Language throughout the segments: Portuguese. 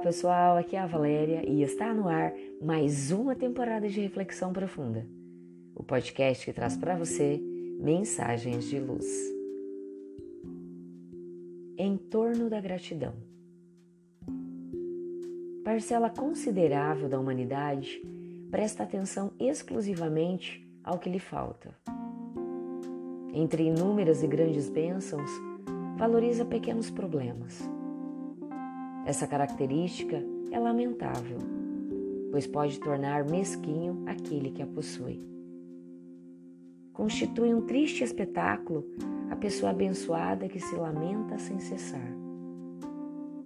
pessoal, aqui é a Valéria e está no ar mais uma temporada de Reflexão Profunda, o podcast que traz para você mensagens de luz. Em torno da gratidão. Parcela considerável da humanidade presta atenção exclusivamente ao que lhe falta. Entre inúmeras e grandes bênçãos, valoriza pequenos problemas essa característica é lamentável, pois pode tornar mesquinho aquele que a possui. Constitui um triste espetáculo a pessoa abençoada que se lamenta sem cessar.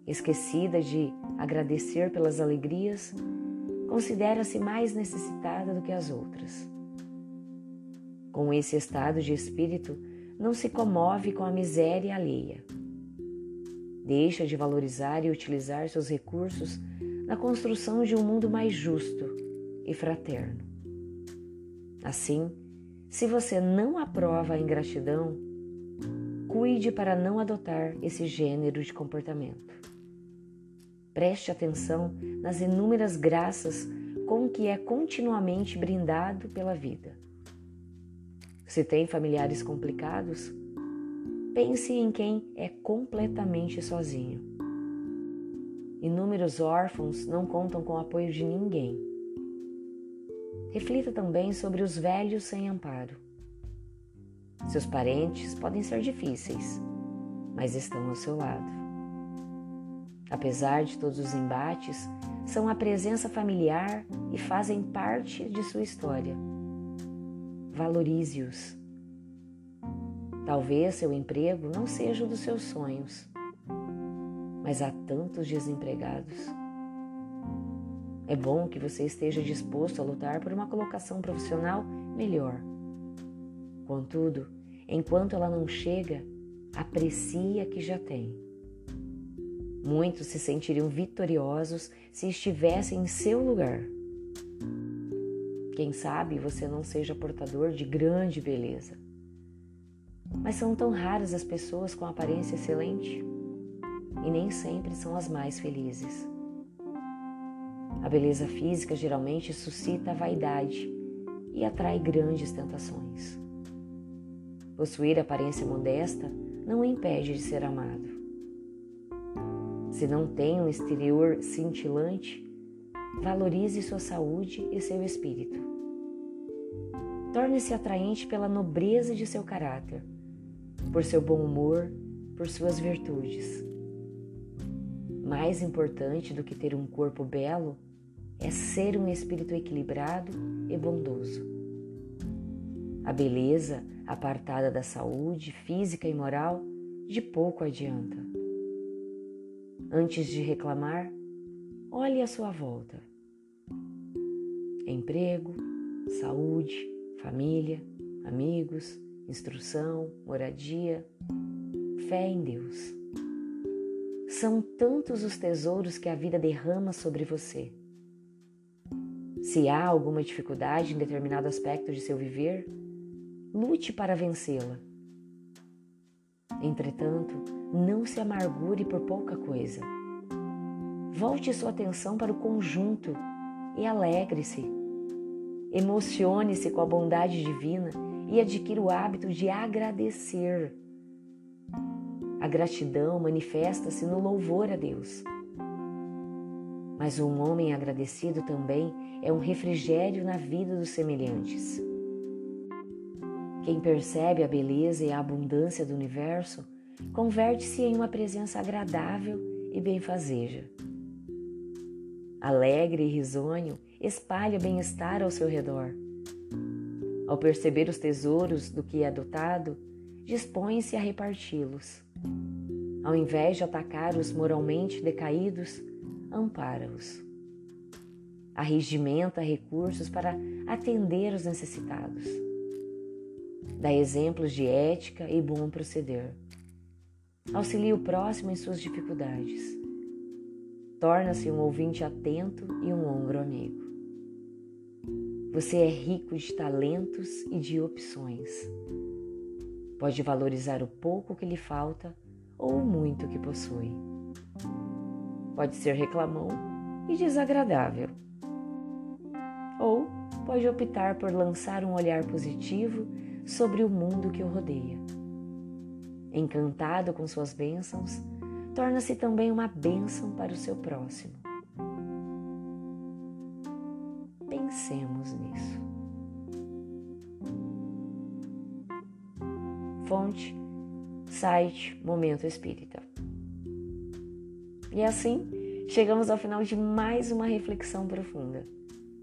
Esquecida de agradecer pelas alegrias, considera-se mais necessitada do que as outras. Com esse estado de espírito, não se comove com a miséria alheia Deixa de valorizar e utilizar seus recursos na construção de um mundo mais justo e fraterno. Assim, se você não aprova a ingratidão, cuide para não adotar esse gênero de comportamento. Preste atenção nas inúmeras graças com que é continuamente brindado pela vida. Se tem familiares complicados, Pense em quem é completamente sozinho. Inúmeros órfãos não contam com o apoio de ninguém. Reflita também sobre os velhos sem amparo. Seus parentes podem ser difíceis, mas estão ao seu lado. Apesar de todos os embates, são a presença familiar e fazem parte de sua história. Valorize-os Talvez seu emprego não seja o dos seus sonhos, mas há tantos desempregados. É bom que você esteja disposto a lutar por uma colocação profissional melhor. Contudo, enquanto ela não chega, aprecie a que já tem. Muitos se sentiriam vitoriosos se estivessem em seu lugar. Quem sabe você não seja portador de grande beleza mas são tão raras as pessoas com aparência excelente e nem sempre são as mais felizes. A beleza física geralmente suscita a vaidade e atrai grandes tentações. Possuir aparência modesta não impede de ser amado. Se não tem um exterior cintilante, valorize sua saúde e seu espírito. Torne-se atraente pela nobreza de seu caráter por seu bom humor, por suas virtudes. Mais importante do que ter um corpo belo é ser um espírito equilibrado e bondoso. A beleza, apartada da saúde física e moral, de pouco adianta. Antes de reclamar, olhe à sua volta. Emprego, saúde, família, amigos, instrução, moradia, fé em Deus. São tantos os tesouros que a vida derrama sobre você. Se há alguma dificuldade em determinado aspecto de seu viver, lute para vencê-la. Entretanto, não se amargure por pouca coisa. Volte sua atenção para o conjunto e alegre-se. Emocione-se com a bondade divina e adquira o hábito de agradecer. A gratidão manifesta-se no louvor a Deus. Mas um homem agradecido também é um refrigério na vida dos semelhantes. Quem percebe a beleza e a abundância do universo converte-se em uma presença agradável e benfazeja. Alegre e risonho, espalha bem-estar ao seu redor ao perceber os tesouros do que é dotado, dispõe-se a reparti-los. Ao invés de atacar os moralmente decaídos, ampara-os. Arregimenta recursos para atender os necessitados. Dá exemplos de ética e bom proceder. Auxilia o próximo em suas dificuldades. Torna-se um ouvinte atento e um ombro amigo. Você é rico de talentos e de opções. Pode valorizar o pouco que lhe falta ou o muito que possui. Pode ser reclamão e desagradável. Ou pode optar por lançar um olhar positivo sobre o mundo que o rodeia. Encantado com suas bênçãos, torna-se também uma bênção para o seu próximo. Pensemos nisso. Fonte, site Momento Espírita. E assim, chegamos ao final de mais uma reflexão profunda.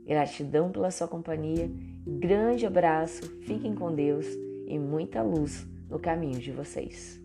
Gratidão pela sua companhia, grande abraço, fiquem com Deus e muita luz no caminho de vocês.